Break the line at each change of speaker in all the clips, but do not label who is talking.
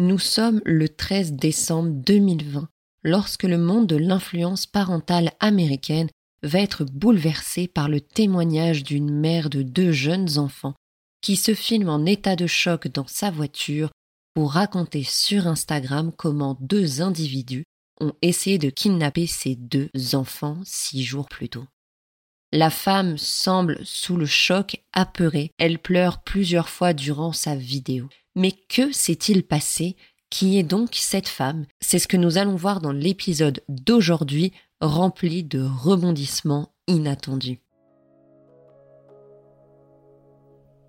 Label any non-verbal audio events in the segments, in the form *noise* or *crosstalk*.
Nous sommes le 13 décembre 2020, lorsque le monde de l'influence parentale américaine va être bouleversé par le témoignage d'une mère de deux jeunes enfants qui se filme en état de choc dans sa voiture pour raconter sur Instagram comment deux individus ont essayé de kidnapper ses deux enfants six jours plus tôt. La femme semble sous le choc, apeurée, elle pleure plusieurs fois durant sa vidéo. Mais que s'est-il passé? Qui est donc cette femme? C'est ce que nous allons voir dans l'épisode d'aujourd'hui, rempli de rebondissements inattendus.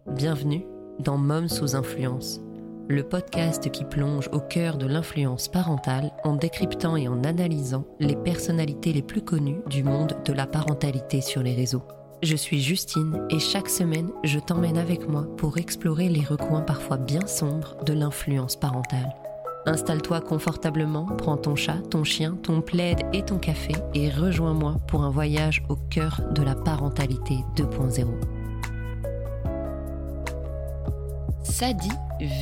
Bienvenue dans Mom sous influence, le podcast qui plonge au cœur de l'influence parentale en décryptant et en analysant les personnalités les plus connues du monde de la parentalité sur les réseaux. Je suis Justine et chaque semaine, je t'emmène avec moi pour explorer les recoins parfois bien sombres de l'influence parentale. Installe-toi confortablement, prends ton chat, ton chien, ton plaid et ton café et rejoins-moi pour un voyage au cœur de la parentalité 2.0. Sadie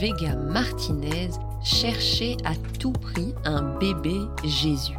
Vega Martinez cherchait à tout prix un bébé Jésus.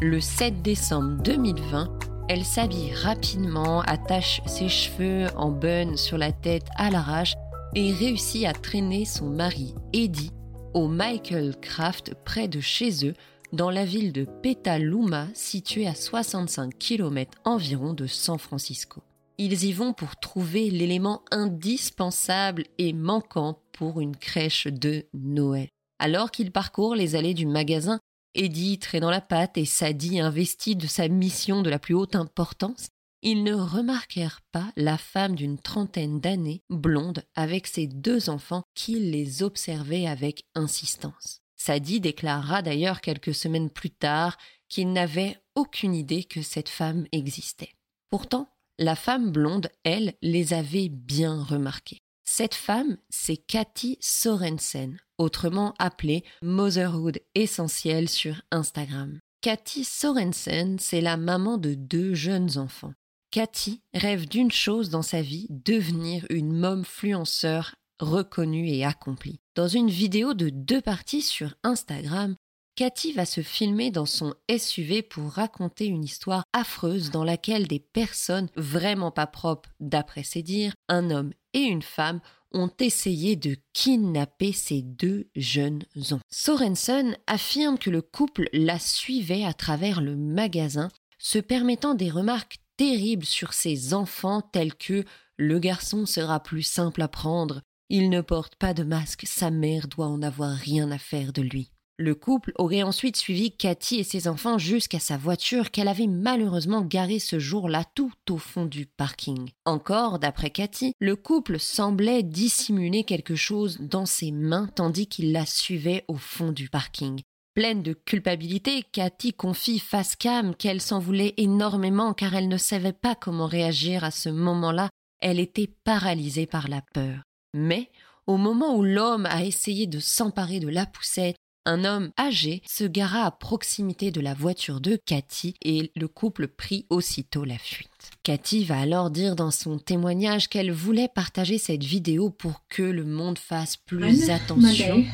Le 7 décembre 2020, elle s'habille rapidement, attache ses cheveux en bun sur la tête à l'arrache et réussit à traîner son mari Eddie au Michael Craft près de chez eux dans la ville de Petaluma située à 65 km environ de San Francisco. Ils y vont pour trouver l'élément indispensable et manquant pour une crèche de Noël. Alors qu'ils parcourent les allées du magasin, Eddie traînant la patte et Sadie investie de sa mission de la plus haute importance, ils ne remarquèrent pas la femme d'une trentaine d'années, blonde, avec ses deux enfants, qui les observait avec insistance. Sadie déclara d'ailleurs quelques semaines plus tard qu'il n'avait aucune idée que cette femme existait. Pourtant, la femme blonde, elle, les avait bien remarqués. Cette femme, c'est Cathy Sorensen, autrement appelée Motherhood Essentiel sur Instagram. Cathy Sorensen, c'est la maman de deux jeunes enfants. Cathy rêve d'une chose dans sa vie, devenir une momfluenceur reconnue et accomplie. Dans une vidéo de deux parties sur Instagram, Cathy va se filmer dans son SUV pour raconter une histoire affreuse dans laquelle des personnes vraiment pas propres, d'après ses dires, un homme et une femme, ont essayé de kidnapper ces deux jeunes hommes. Sorensen affirme que le couple la suivait à travers le magasin, se permettant des remarques terribles sur ses enfants telles que le garçon sera plus simple à prendre, il ne porte pas de masque, sa mère doit en avoir rien à faire de lui. Le couple aurait ensuite suivi Cathy et ses enfants jusqu'à sa voiture qu'elle avait malheureusement garée ce jour-là tout au fond du parking. Encore, d'après Cathy, le couple semblait dissimuler quelque chose dans ses mains tandis qu'il la suivait au fond du parking. Pleine de culpabilité, Cathy confie face cam qu'elle s'en voulait énormément car elle ne savait pas comment réagir à ce moment-là. Elle était paralysée par la peur. Mais, au moment où l'homme a essayé de s'emparer de la poussette, un homme âgé se gara à proximité de la voiture de Cathy et le couple prit aussitôt la fuite. Cathy va alors dire dans son témoignage qu'elle voulait partager cette vidéo pour que le monde fasse plus attention.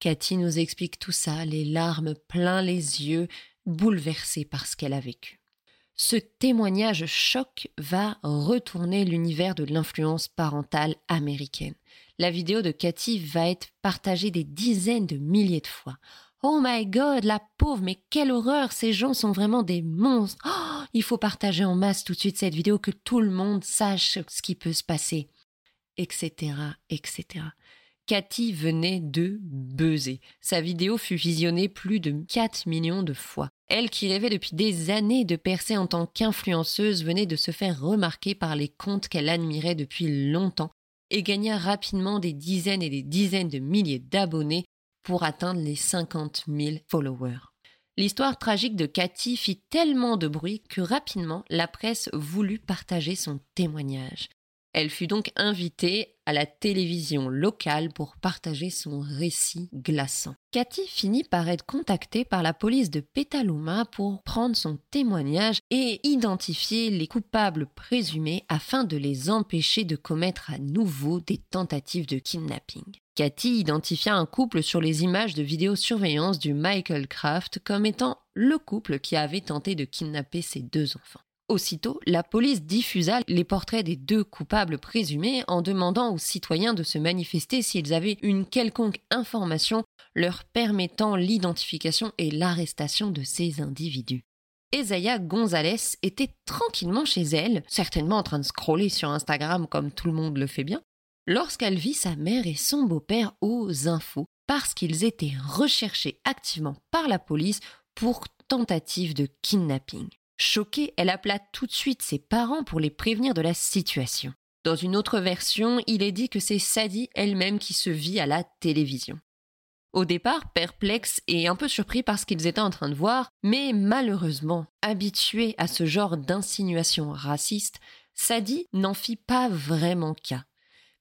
Cathy nous explique tout ça, les larmes plein les yeux, bouleversée par ce qu'elle a vécu. Ce témoignage choc va retourner l'univers de l'influence parentale américaine. La vidéo de Cathy va être partagée des dizaines de milliers de fois. Oh my god, la pauvre, mais quelle horreur, ces gens sont vraiment des monstres. Oh, il faut partager en masse tout de suite cette vidéo, que tout le monde sache ce qui peut se passer, etc., etc. Cathy venait de buzzer. Sa vidéo fut visionnée plus de 4 millions de fois. Elle qui rêvait depuis des années de percer en tant qu'influenceuse venait de se faire remarquer par les comptes qu'elle admirait depuis longtemps et gagna rapidement des dizaines et des dizaines de milliers d'abonnés pour atteindre les 50 000 followers. L'histoire tragique de Cathy fit tellement de bruit que rapidement la presse voulut partager son témoignage. Elle fut donc invitée à la télévision locale pour partager son récit glaçant. Cathy finit par être contactée par la police de Petaluma pour prendre son témoignage et identifier les coupables présumés afin de les empêcher de commettre à nouveau des tentatives de kidnapping. Cathy identifia un couple sur les images de vidéosurveillance du Michael Craft comme étant le couple qui avait tenté de kidnapper ses deux enfants. Aussitôt, la police diffusa les portraits des deux coupables présumés en demandant aux citoyens de se manifester s'ils avaient une quelconque information leur permettant l'identification et l'arrestation de ces individus. Ezaya Gonzalez était tranquillement chez elle, certainement en train de scroller sur Instagram comme tout le monde le fait bien, lorsqu'elle vit sa mère et son beau-père aux infos parce qu'ils étaient recherchés activement par la police pour tentative de kidnapping. Choquée, elle appela tout de suite ses parents pour les prévenir de la situation. Dans une autre version, il est dit que c'est Sadie elle-même qui se vit à la télévision. Au départ, perplexe et un peu surpris par ce qu'ils étaient en train de voir, mais malheureusement, habitué à ce genre d'insinuations racistes, Sadie n'en fit pas vraiment cas.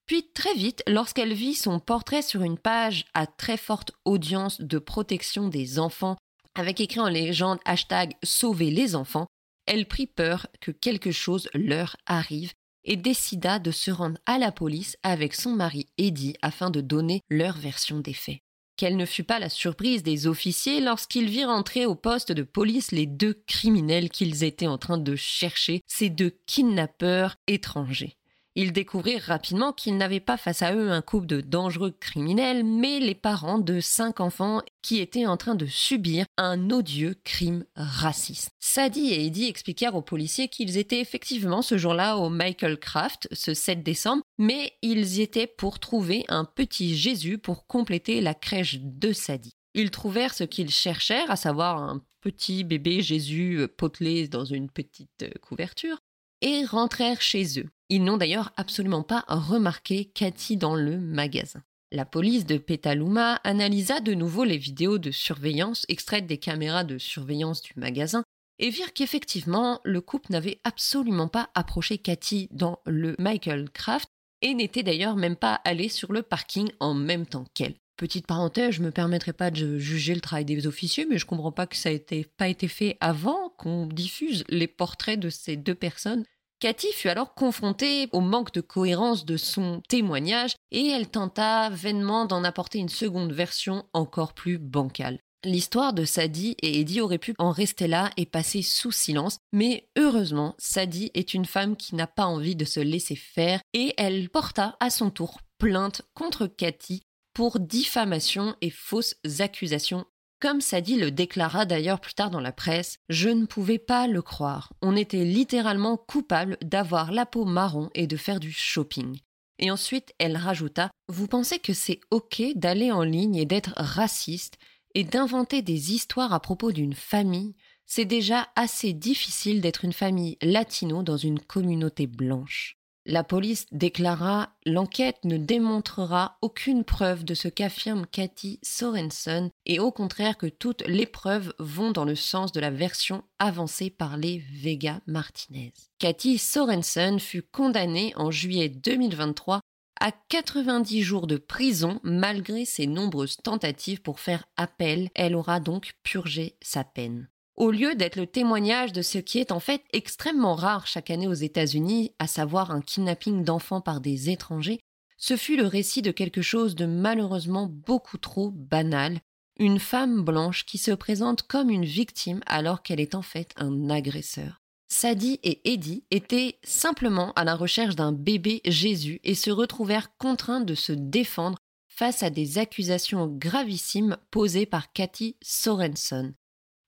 Puis très vite, lorsqu'elle vit son portrait sur une page à très forte audience de protection des enfants avec écrit en légende hashtag Sauver les enfants, elle prit peur que quelque chose leur arrive et décida de se rendre à la police avec son mari Eddie afin de donner leur version des faits. Quelle ne fut pas la surprise des officiers lorsqu'ils virent entrer au poste de police les deux criminels qu'ils étaient en train de chercher, ces deux kidnappeurs étrangers. Ils découvrirent rapidement qu'ils n'avaient pas face à eux un couple de dangereux criminels, mais les parents de cinq enfants qui étaient en train de subir un odieux crime raciste. Sadie et Eddie expliquèrent aux policiers qu'ils étaient effectivement ce jour-là au Michael Craft, ce 7 décembre, mais ils y étaient pour trouver un petit Jésus pour compléter la crèche de Sadie. Ils trouvèrent ce qu'ils cherchèrent, à savoir un petit bébé Jésus potelé dans une petite couverture, et rentrèrent chez eux. Ils n'ont d'ailleurs absolument pas remarqué Cathy dans le magasin. La police de Petaluma analysa de nouveau les vidéos de surveillance extraites des caméras de surveillance du magasin et virent qu'effectivement le couple n'avait absolument pas approché Cathy dans le Michael Craft et n'était d'ailleurs même pas allé sur le parking en même temps qu'elle. Petite parenthèse, je me permettrai pas de juger le travail des officiers, mais je comprends pas que ça ait pas été fait avant qu'on diffuse les portraits de ces deux personnes Cathy fut alors confrontée au manque de cohérence de son témoignage et elle tenta vainement d'en apporter une seconde version encore plus bancale. L'histoire de Sadie et Eddie aurait pu en rester là et passer sous silence, mais heureusement, Sadie est une femme qui n'a pas envie de se laisser faire et elle porta à son tour plainte contre Cathy pour diffamation et fausses accusations comme Sadie le déclara d'ailleurs plus tard dans la presse, je ne pouvais pas le croire. On était littéralement coupable d'avoir la peau marron et de faire du shopping. Et ensuite, elle rajouta Vous pensez que c'est OK d'aller en ligne et d'être raciste et d'inventer des histoires à propos d'une famille? C'est déjà assez difficile d'être une famille latino dans une communauté blanche. La police déclara L'enquête ne démontrera aucune preuve de ce qu'affirme Cathy Sorensen et au contraire que toutes les preuves vont dans le sens de la version avancée par les Vega Martinez. Cathy Sorensen fut condamnée en juillet 2023 à 90 jours de prison malgré ses nombreuses tentatives pour faire appel. Elle aura donc purgé sa peine au lieu d'être le témoignage de ce qui est en fait extrêmement rare chaque année aux États-Unis, à savoir un kidnapping d'enfants par des étrangers, ce fut le récit de quelque chose de malheureusement beaucoup trop banal, une femme blanche qui se présente comme une victime alors qu'elle est en fait un agresseur. Sadie et Eddie étaient simplement à la recherche d'un bébé Jésus et se retrouvèrent contraints de se défendre face à des accusations gravissimes posées par Cathy Sorenson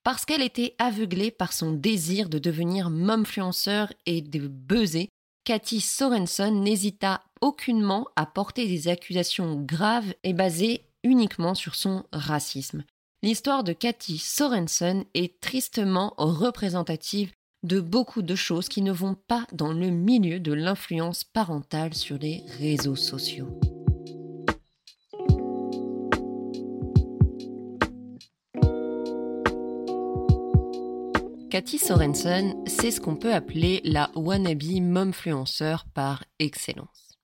parce qu'elle était aveuglée par son désir de devenir momfluenceur et de buzzer, Cathy Sorenson n'hésita aucunement à porter des accusations graves et basées uniquement sur son racisme. L'histoire de Cathy Sorenson est tristement représentative de beaucoup de choses qui ne vont pas dans le milieu de l'influence parentale sur les réseaux sociaux. Cathy Sorensen, c'est ce qu'on peut appeler la wannabe momfluenceur par excellence.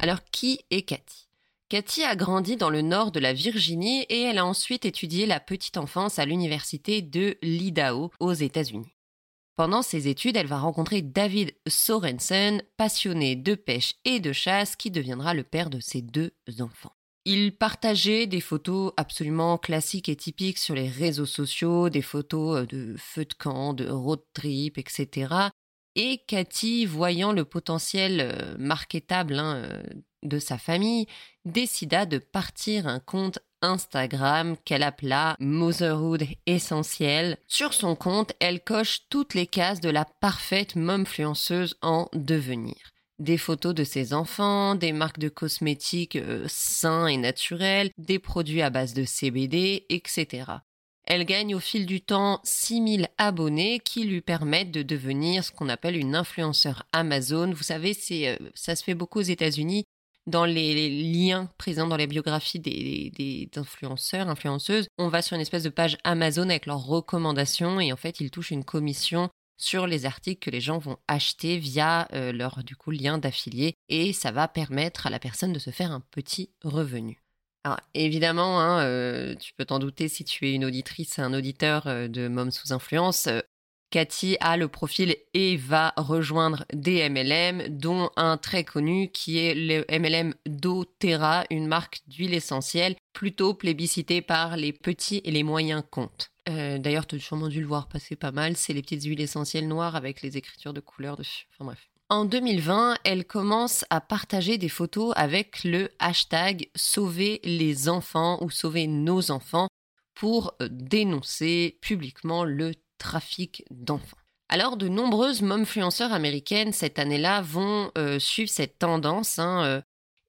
Alors qui est Cathy? Cathy a grandi dans le nord de la Virginie et elle a ensuite étudié la petite enfance à l'université de l'Idaho aux États-Unis. Pendant ses études, elle va rencontrer David Sorensen, passionné de pêche et de chasse, qui deviendra le père de ses deux enfants. Il partageait des photos absolument classiques et typiques sur les réseaux sociaux, des photos euh, de feux de camp, de road trip, etc. Et Cathy, voyant le potentiel euh, marketable hein, euh, de sa famille, décida de partir un compte Instagram qu'elle appela Motherhood Essentiel. Sur son compte, elle coche toutes les cases de la parfaite momfluenceuse en devenir des photos de ses enfants, des marques de cosmétiques euh, sains et naturels, des produits à base de CBD, etc. Elle gagne au fil du temps 6000 abonnés qui lui permettent de devenir ce qu'on appelle une influenceur Amazon. Vous savez, euh, ça se fait beaucoup aux États-Unis dans les, liens présents dans les biographies des, des, influenceurs, influenceuses. On va sur une espèce de page Amazon avec leurs recommandations et en fait, ils touchent une commission sur les articles que les gens vont acheter via euh, leur du coup lien d'affilié et ça va permettre à la personne de se faire un petit revenu. Alors évidemment, hein, euh, tu peux t'en douter si tu es une auditrice, un auditeur euh, de Mom sous influence. Cathy a le profil et va rejoindre des MLM, dont un très connu qui est le MLM doTERRA, une marque d'huile essentielle plutôt plébiscitée par les petits et les moyens comptes. Euh, d'ailleurs, tu as sûrement dû le voir passer pas mal. C'est les petites huiles essentielles noires avec les écritures de couleur dessus. Enfin bref. En 2020, elle commence à partager des photos avec le hashtag Sauver les enfants ou Sauver nos enfants pour dénoncer publiquement le trafic d'enfants. Alors, de nombreuses momfluenceurs américaines cette année-là vont euh, suivre cette tendance. Hein,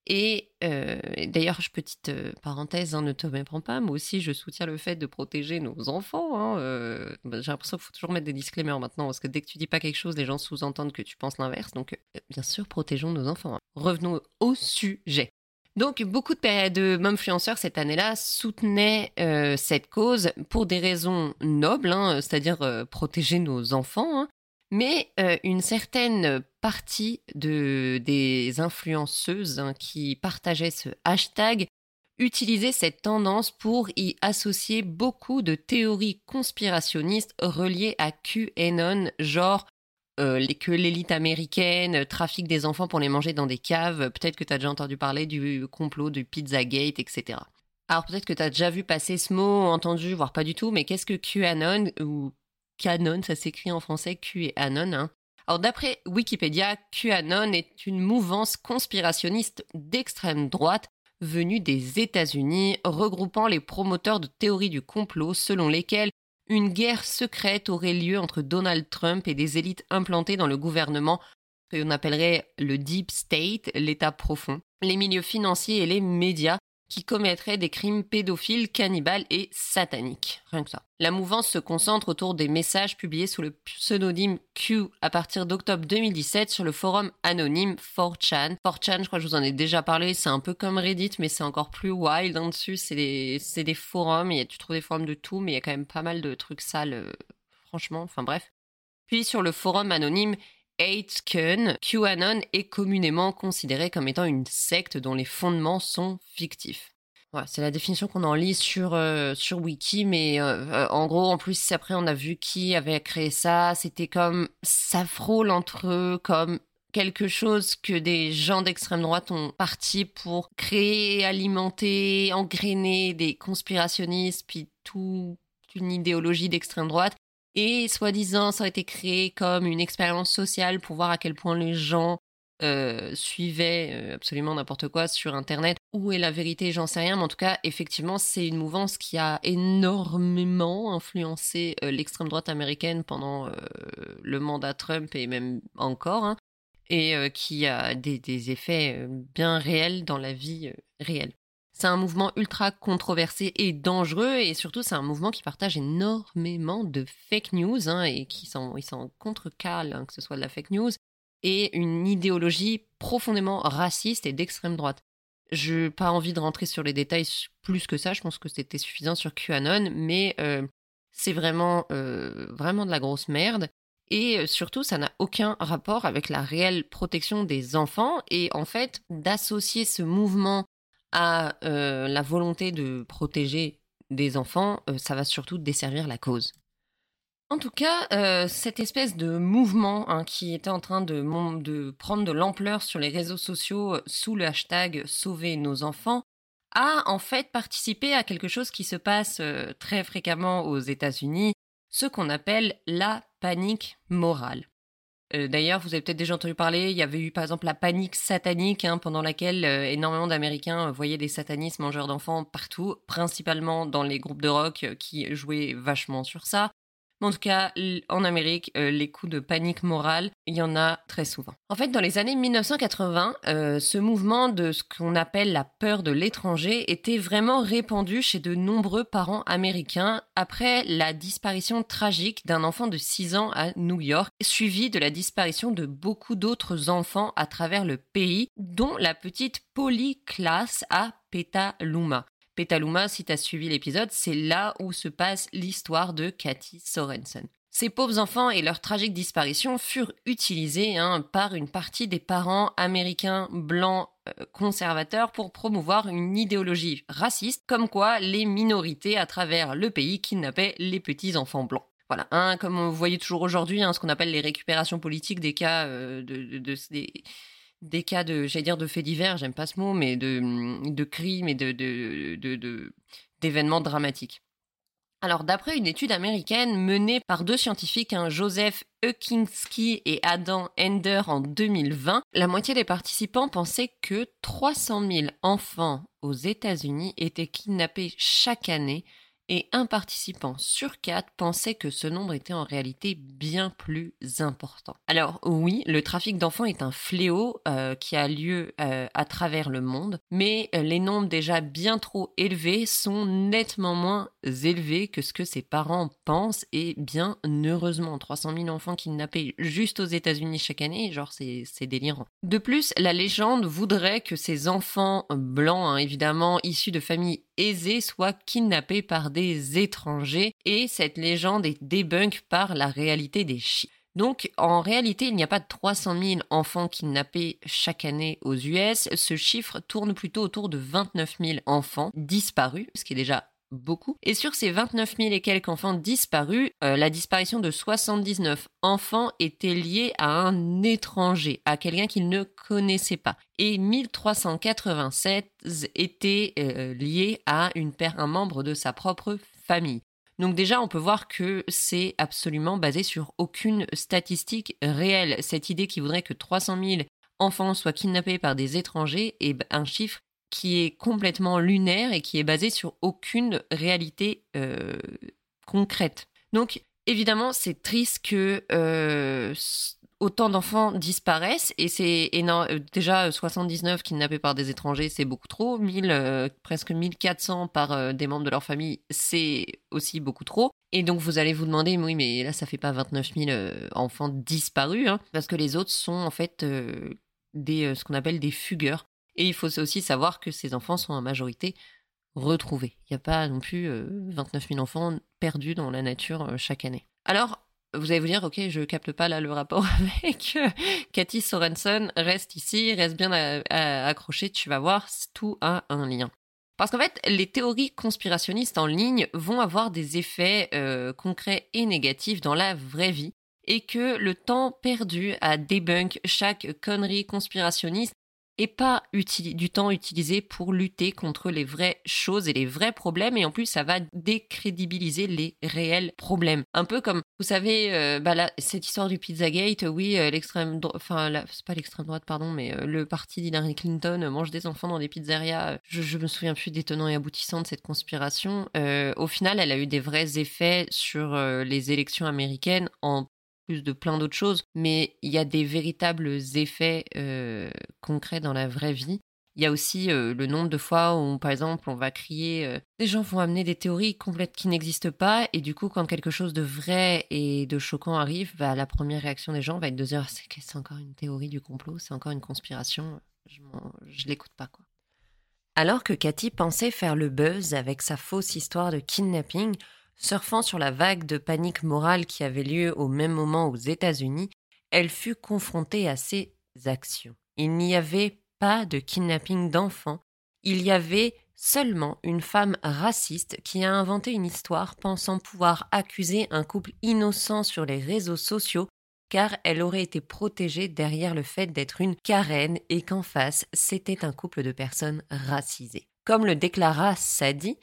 et euh, d'ailleurs, petite euh, parenthèse, hein, ne te méprends pas, moi aussi je soutiens le fait de protéger nos enfants. Hein, euh, j'ai l'impression qu'il faut toujours mettre des disclaimers maintenant, parce que dès que tu dis pas quelque chose, les gens sous-entendent que tu penses l'inverse. Donc, bien sûr, protégeons nos enfants. Hein. Revenons au sujet. Donc, beaucoup de, de momfluenceurs cette année-là soutenaient cette cause pour des raisons nobles, c'est-à-dire protéger nos enfants, mais euh, une certaine partie de, des influenceuses hein, qui partageaient ce hashtag utilisaient cette tendance pour y associer beaucoup de théories conspirationnistes reliées à QAnon, genre euh, que l'élite américaine trafique des enfants pour les manger dans des caves. Peut-être que tu as déjà entendu parler du complot du Pizzagate, etc. Alors peut-être que tu as déjà vu passer ce mot, entendu, voire pas du tout, mais qu'est-ce que QAnon ou Canon, ça s'écrit en français Q et Anon. Hein. Alors d'après Wikipédia, QAnon est une mouvance conspirationniste d'extrême droite venue des États-Unis, regroupant les promoteurs de théories du complot selon lesquelles une guerre secrète aurait lieu entre Donald Trump et des élites implantées dans le gouvernement que l'on appellerait le Deep State, l'État profond, les milieux financiers et les médias, qui commettrait des crimes pédophiles, cannibales et sataniques. Rien que ça. La mouvance se concentre autour des messages publiés sous le pseudonyme Q à partir d'octobre 2017 sur le forum anonyme 4chan. 4chan, je crois que je vous en ai déjà parlé, c'est un peu comme Reddit, mais c'est encore plus wild en dessus. C'est des, forums, tu trouves des forums de tout, mais il y a quand même pas mal de trucs sales, euh, franchement, enfin bref. Puis sur le forum anonyme 8kun, QAnon est communément considéré comme étant une secte dont les fondements sont fictifs. C'est la définition qu'on en lit sur euh, sur Wiki, mais euh, euh, en gros, en plus après on a vu qui avait créé ça. C'était comme ça frôle entre eux, comme quelque chose que des gens d'extrême droite ont parti pour créer, alimenter, engrainer des conspirationnistes, puis toute une idéologie d'extrême droite et soi-disant, ça a été créé comme une expérience sociale pour voir à quel point les gens euh, suivaient euh, absolument n'importe quoi sur Internet. Où est la vérité? J'en sais rien. Mais en tout cas, effectivement, c'est une mouvance qui a énormément influencé euh, l'extrême droite américaine pendant le mandat Trump et même encore. Hein, et qui a des effets bien réels dans la vie réelle. C'est un mouvement ultra controversé et dangereux et surtout c'est un mouvement qui partage énormément de fake news hein, et qui s'en contrecale, hein, que ce soit de la fake news, et une idéologie profondément raciste et d'extrême droite. Je n'ai pas envie de rentrer sur les détails plus que ça, je pense que c'était suffisant sur QAnon, mais euh, C'est vraiment, vraiment de la grosse merde. Et surtout, ça n'a aucun rapport avec la réelle protection des enfants. Et en fait, d'associer ce mouvement à la volonté de protéger des enfants, ça va surtout desservir la cause. En tout cas, cette espèce de mouvement hein, qui était en train de, de prendre de l'ampleur sur les réseaux sociaux sous le hashtag Sauver nos enfants a en fait participé à quelque chose qui se passe très fréquemment aux États-Unis, ce qu'on appelle la panique morale. Euh, d'ailleurs, vous avez peut-être déjà entendu parler, il y avait eu par exemple la panique satanique, hein, pendant laquelle euh, énormément d'Américains euh, voyaient des satanistes mangeurs d'enfants partout, principalement dans les groupes de rock qui jouaient vachement sur ça en tout cas, en Amérique, euh, les coups de panique morale, il y en a très souvent. En fait, dans les années 1980, euh, ce mouvement de ce qu'on appelle la peur de l'étranger était vraiment répandu chez de nombreux parents américains après la disparition tragique d'un enfant de 6 ans à New York, suivi de la disparition de beaucoup d'autres enfants à travers le pays, dont la petite Polly Class à Petaluma. Petaluma, si tu as suivi l'épisode, c'est là où se passe l'histoire de Cathy Sorensen. Ces pauvres enfants et leur tragique disparition furent utilisés hein, par une partie des parents américains blancs euh, conservateurs pour promouvoir une idéologie raciste, comme quoi les minorités à travers le pays kidnappaient les petits enfants blancs. Voilà, hein, comme vous voyez toujours aujourd'hui, hein, ce qu'on appelle les récupérations politiques des cas euh, de, cas de, j'allais dire de faits divers, j'aime pas ce mot, mais de, de crimes et de, d'événements dramatiques. Alors, d'après une étude américaine menée par deux scientifiques, Joseph Eukinski et Adam Ender en 2020, la moitié des participants pensaient que 300 000 enfants aux États-Unis étaient kidnappés chaque année et un participant sur quatre pensait que ce nombre était en réalité bien plus important. Alors oui, le trafic d'enfants est un fléau euh, qui a lieu euh, à travers le monde, mais euh, les nombres déjà bien trop élevés sont nettement moins élevés que ce que ses parents pensent et bien heureusement 300 000 enfants kidnappés juste aux États-Unis chaque année, genre c'est délirant. De plus, la légende voudrait que ces enfants blancs, hein, évidemment issus de familles aisées, soient kidnappés par des étrangers et cette légende est débunk par la réalité des chiffres. Donc, en réalité, il n'y a pas de 300 000 enfants kidnappés chaque année aux US. Ce chiffre tourne plutôt autour de 29 000 enfants disparus, ce qui est déjà beaucoup. Et sur ces 29 000 et quelques enfants disparus, euh, la disparition de 79 enfants était liée à un étranger, à quelqu'un qu'ils ne connaissaient pas. Et 1387 étaient liés à une un membre de sa propre famille. Donc déjà, on peut voir que c'est absolument basé sur aucune statistique réelle. Cette idée qui voudrait que 300 000 enfants soient kidnappés par des étrangers est un chiffre qui est complètement lunaire et qui est basé sur aucune réalité euh, concrète. Donc évidemment, c'est triste que euh, autant d'enfants disparaissent et c'est. Euh, déjà 79 kidnappés par des étrangers, c'est beaucoup trop. 1000, presque 1400 par des membres de leur famille, c'est aussi beaucoup trop. Et donc vous allez vous demander, oui, mais là ça fait pas 29 000 enfants disparus, hein, parce que les autres sont en fait ce qu'on appelle des fugueurs. Et il faut aussi savoir que ces enfants sont en majorité retrouvés. Il n'y a pas non plus 29 euh, 000 enfants perdus dans la nature euh, chaque année. Alors, vous allez vous dire, ok, je capte pas là le rapport *laughs* avec euh, Cathy Sorensen, reste ici, reste bien accroché, tu vas voir, tout a un lien. Parce qu'en fait, les théories conspirationnistes en ligne vont avoir des effets concrets et négatifs dans la vraie vie, et que le temps perdu à débunk chaque connerie conspirationniste et pas du temps utilisé pour lutter contre les vraies choses et les vrais problèmes et en plus ça va décrédibiliser les réels problèmes. Un peu comme vous savez euh, bah cette histoire du Pizzagate, oui euh, l'extrême enfin c'est pas l'extrême droite pardon mais euh, le parti d'Hillary Clinton mange des enfants dans des pizzerias. Je, je me souviens plus des tenants et aboutissants de cette conspiration. au final, elle a eu des vrais effets sur les élections américaines en de plein d'autres choses, mais il y a des véritables effets euh, concrets dans la vraie vie. Il y a aussi euh, le nombre de fois où, par exemple, on va crier, euh, des gens vont amener des théories complètes qui n'existent pas, et du coup, quand quelque chose de vrai et de choquant arrive, bah, la première réaction des gens va être de dire, c'est encore une théorie du complot, c'est encore une conspiration, je, je l'écoute pas, quoi. Alors que Cathy pensait faire le buzz avec sa fausse histoire de kidnapping, Surfant sur la vague de panique morale qui avait lieu au même moment aux États-Unis, elle fut confrontée à ces actions. Il n'y avait pas de kidnapping d'enfants, il y avait seulement une femme raciste qui a inventé une histoire pensant pouvoir accuser un couple innocent sur les réseaux sociaux car elle aurait été protégée derrière le fait d'être une carène et qu'en face c'était un couple de personnes racisées. Comme le déclara Sadie,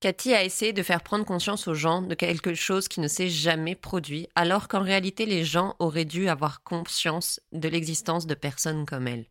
Cathy a essayé de faire prendre conscience aux gens de quelque chose qui ne s'est jamais produit, alors qu'en réalité les gens auraient dû avoir conscience de l'existence de personnes comme elle.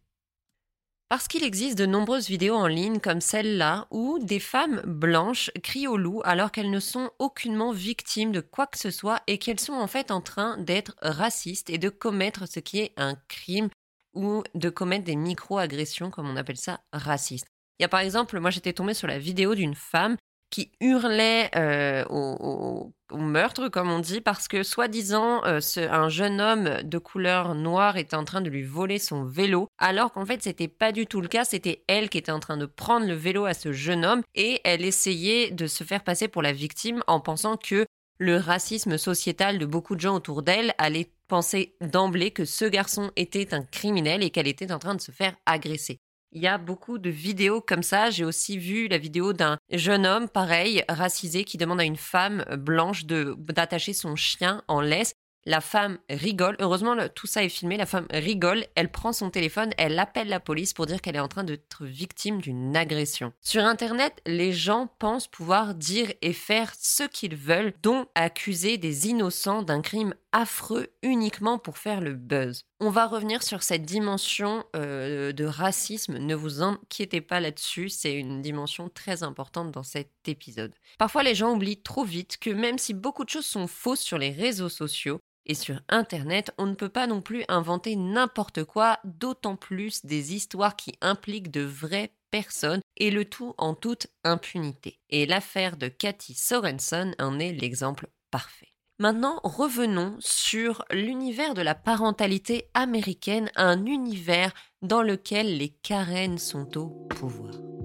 Parce qu'il existe de nombreuses vidéos en ligne comme celle-là où des femmes blanches crient au loup alors qu'elles ne sont aucunement victimes de quoi que ce soit et qu'elles sont en fait en train d'être racistes et de commettre ce qui est un crime ou de commettre des micro-agressions comme on appelle ça racistes. Il y a par exemple, moi j'étais tombée sur la vidéo d'une femme qui hurlait euh, au, meurtre, comme on dit, parce que soi-disant, euh, un jeune homme de couleur noire était en train de lui voler son vélo, alors qu'en fait, c'était pas du tout le cas. C'était elle qui était en train de prendre le vélo à ce jeune homme et elle essayait de se faire passer pour la victime en pensant que le racisme sociétal de beaucoup de gens autour d'elle allait penser d'emblée que ce garçon était un criminel et qu'elle était en train de se faire agresser. Il y a beaucoup de vidéos comme ça. J'ai aussi vu la vidéo d'un jeune homme, pareil, racisé, qui demande à une femme blanche d'attacher son chien en laisse. La femme rigole. Heureusement, tout ça est filmé. La femme rigole. Elle prend son téléphone. Elle appelle la police pour dire qu'elle est en train d'être victime d'une agression. Sur Internet, les gens pensent pouvoir dire et faire ce qu'ils veulent, dont accuser des innocents d'un crime affreux uniquement pour faire le buzz. On va revenir sur cette dimension euh, de racisme. Ne vous inquiétez pas là-dessus. C'est une dimension très importante dans cet épisode. Parfois, les gens oublient trop vite que même si beaucoup de choses sont fausses sur les réseaux sociaux, et sur Internet, on ne peut pas non plus inventer n'importe quoi, d'autant plus des histoires qui impliquent de vraies personnes, et le tout en toute impunité. Et l'affaire de Cathy Sorensen en est l'exemple parfait. Maintenant, revenons sur l'univers de la parentalité américaine, un univers dans lequel les Karen sont au pouvoir.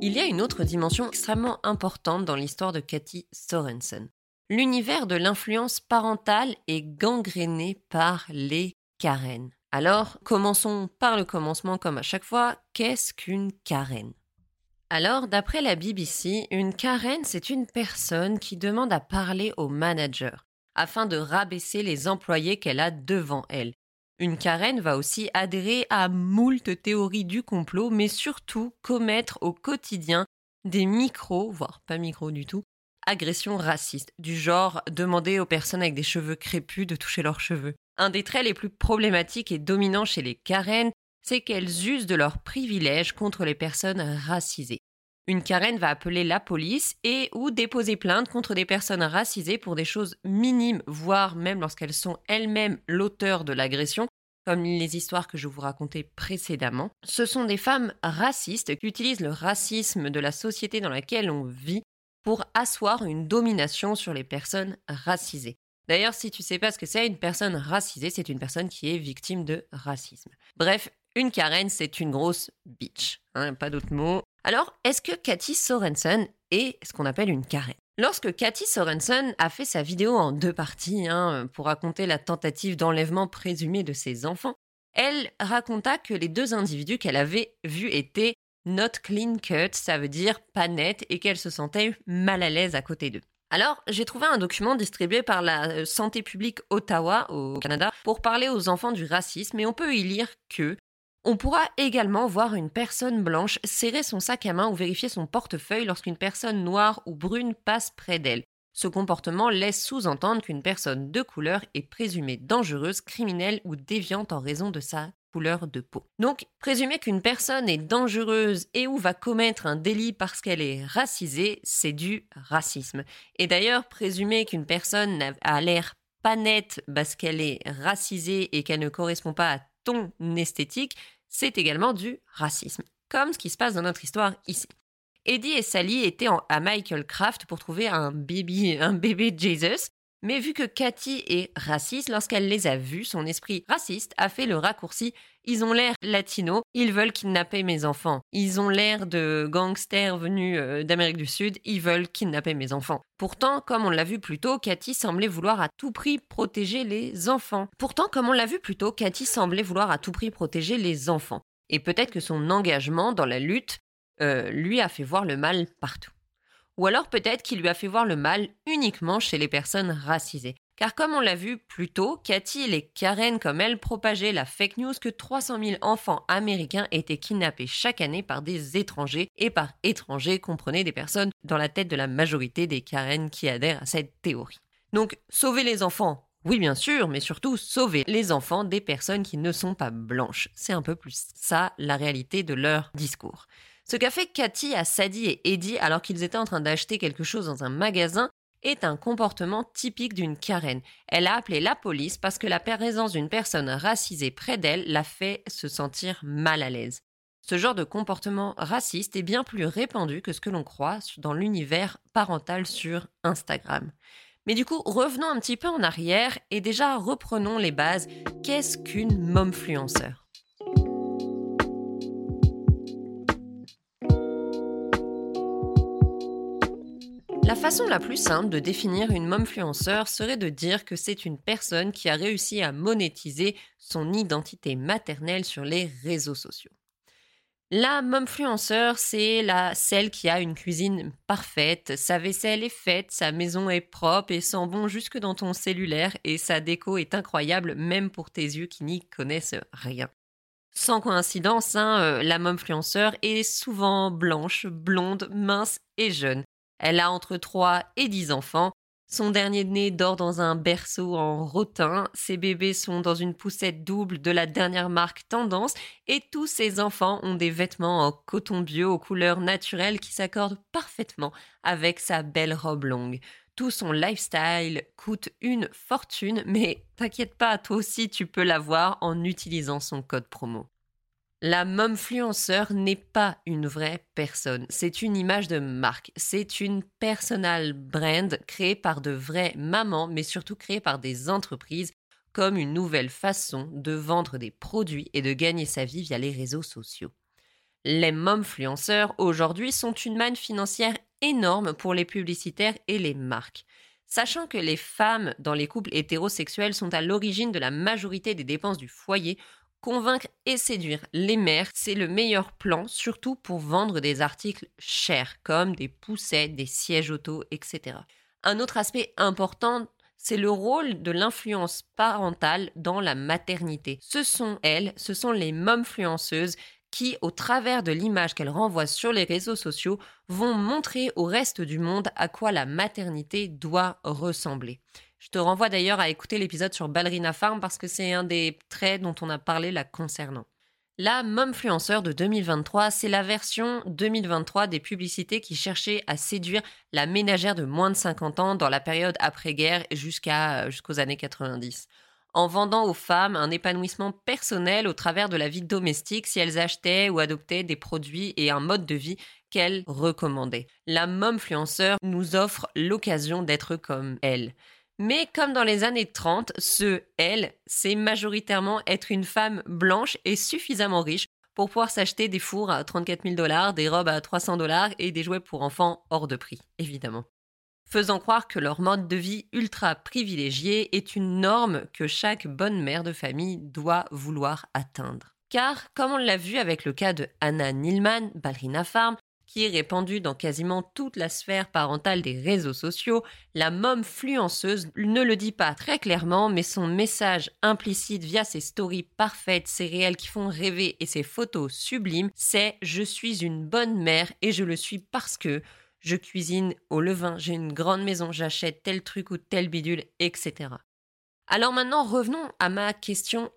Il y a une autre dimension extrêmement importante dans l'histoire de Cathy Sorensen. L'univers de l'influence parentale est gangréné par les Karen. Alors, commençons par le commencement comme à chaque fois. Qu'est-ce qu'une Karen? Alors, d'après la BBC, une Karen, c'est une personne qui demande à parler au manager afin de rabaisser les employés qu'elle a devant elle. Une Karen va aussi adhérer à moult théories du complot, mais surtout commettre au quotidien des micros, voire pas micros du tout, agressions racistes, du genre demander aux personnes avec des cheveux crépus de toucher leurs cheveux. Un des traits les plus problématiques et dominants chez les Karen, c'est qu'elles usent de leurs privilèges contre les personnes racisées. Une Karen va appeler la police et ou déposer plainte contre des personnes racisées pour des choses minimes, voire même lorsqu'elles sont elles-mêmes l'auteur de l'agression, comme les histoires que je vous racontais précédemment. Ce sont des femmes racistes qui utilisent le racisme de la société dans laquelle on vit pour asseoir une domination sur les personnes racisées. D'ailleurs, si tu sais pas ce que c'est, une personne racisée, c'est une personne qui est victime de racisme. Bref, une Karen, c'est une grosse bitch. Hein, pas d'autre mot. Alors, est-ce que Cathy Sorensen est ce qu'on appelle une Karen Lorsque Cathy Sorensen a fait sa vidéo en deux parties hein, pour raconter la tentative d'enlèvement présumée de ses enfants, elle raconta que les deux individus qu'elle avait vus étaient not clean cut, ça veut dire pas net, et qu'elle se sentait mal à l'aise à côté d'eux. Alors, j'ai trouvé un document distribué par la euh, Santé publique Ottawa au Canada pour parler aux enfants du racisme et on peut y lire que on pourra également voir une personne blanche serrer son sac à main ou vérifier son portefeuille lorsqu'une personne noire ou brune passe près d'elle. Ce comportement laisse sous-entendre qu'une personne de couleur est présumée dangereuse, criminelle ou déviante en raison de sa couleur de peau. Donc, présumer qu'une personne est dangereuse et ou va commettre un délit parce qu'elle est racisée, c'est du racisme. Et d'ailleurs, présumer qu'une personne a l'air pas nette parce qu'elle est racisée et qu'elle ne correspond pas à ton esthétique, c'est également du racisme, comme ce qui se passe dans notre histoire ici. Eddie et Sally étaient à Michael Craft pour trouver un bébé, *laughs* un bébé Jesus. Mais vu que Cathy est raciste, lorsqu'elle les a vus, son esprit raciste a fait le raccourci ils ont l'air latinos, ils veulent kidnapper mes enfants. Ils ont l'air de gangsters venus euh, d'Amérique du Sud, ils veulent kidnapper mes enfants. Pourtant, comme on l'a vu plus tôt, Cathy semblait vouloir à tout prix protéger les enfants. Pourtant, comme on l'a vu plus tôt, Cathy semblait vouloir à tout prix protéger les enfants. Et peut-être que son engagement dans la lutte euh, lui a fait voir le mal partout. Ou alors peut-être qu'il lui a fait voir le mal uniquement chez les personnes racisées. Car comme on l'a vu plus tôt, Cathy et les Karen comme elle propageaient la fake news que 300 000 enfants américains étaient kidnappés chaque année par des étrangers. Et par étrangers, comprenez des personnes dans la tête de la majorité des Karen qui adhèrent à cette théorie. Donc, sauver les enfants, oui bien sûr, mais surtout sauver les enfants des personnes qui ne sont pas blanches. C'est un peu plus ça la réalité de leur discours. Ce qu'a fait Cathy à Sadie et Eddie alors qu'ils étaient en train d'acheter quelque chose dans un magasin est un comportement typique d'une Karen. Elle a appelé la police parce que la présence d'une personne racisée près d'elle l'a fait se sentir mal à l'aise. Ce genre de comportement raciste est bien plus répandu que ce que l'on croit dans l'univers parental sur Instagram. Mais du coup, revenons un petit peu en arrière et déjà reprenons les bases. Qu'est-ce qu'une momfluenceur La façon la plus simple de définir une momfluenceur serait de dire que c'est une personne qui a réussi à monétiser son identité maternelle sur les réseaux sociaux. La momfluenceur, c'est la celle qui a une cuisine parfaite, sa vaisselle est faite, sa maison est propre et sent bon jusque dans ton cellulaire et sa déco est incroyable même pour tes yeux qui n'y connaissent rien. Sans coïncidence, hein, euh, la momfluenceur est souvent blanche, blonde, mince et jeune. Elle a entre 3 et 10 enfants. Son dernier né dort dans un berceau en rotin, ses bébés sont dans une poussette double de la dernière marque Tendance et tous ses enfants ont des vêtements en coton bio aux couleurs naturelles qui s'accordent parfaitement avec sa belle robe longue. Tout son lifestyle coûte une fortune, mais t'inquiète pas, toi aussi tu peux l'avoir en utilisant son code promo. La momfluenceur n'est pas une vraie personne, c'est une image de marque, c'est une personal brand créée par de vraies mamans, mais surtout créée par des entreprises comme une nouvelle façon de vendre des produits et de gagner sa vie via les réseaux sociaux. Les momfluenceurs aujourd'hui sont une manne financière énorme pour les publicitaires et les marques. Sachant que les femmes dans les couples hétérosexuels sont à l'origine de la majorité des dépenses du foyer, Convaincre et séduire les mères, c'est le meilleur plan, surtout pour vendre des articles chers, comme des poussettes, des sièges auto, etc. Un autre aspect important, c'est le rôle de l'influence parentale dans la maternité. Ce sont elles, ce sont les momfluenceuses qui, au travers de l'image qu'elles renvoient sur les réseaux sociaux, vont montrer au reste du monde à quoi la maternité doit ressembler. Je te renvoie d'ailleurs à écouter l'épisode sur Ballerina Farm parce que c'est un des traits dont on a parlé là concernant. La Momfluenceur de 2023, c'est la version 2023 des publicités qui cherchaient à séduire la ménagère de moins de 50 ans dans la période après-guerre jusqu'à jusqu'aux années 90 en vendant aux femmes un épanouissement personnel au travers de la vie domestique si elles achetaient ou adoptaient des produits et un mode de vie qu'elles recommandaient. La momfluenceur nous offre l'occasion d'être comme elle. Mais comme dans les années 30, ce elle, c'est majoritairement être une femme blanche et suffisamment riche pour pouvoir s'acheter des fours à 34 000 dollars, des robes à 300 dollars et des jouets pour enfants hors de prix, évidemment. Faisant croire que leur mode de vie ultra privilégié est une norme que chaque bonne mère de famille doit vouloir atteindre. Car, comme on l'a vu avec le cas de Anna Nilman, ballerina farm, qui est répandue dans quasiment toute la sphère parentale des réseaux sociaux, la momfluenceuse ne le dit pas très clairement, mais son message implicite via ses stories parfaites, ses réels qui font rêver et ses photos sublimes, c'est je suis une bonne mère et je le suis parce que je cuisine au levain, j'ai une grande maison, j'achète tel truc ou tel bidule, etc. Alors maintenant, revenons à ma question,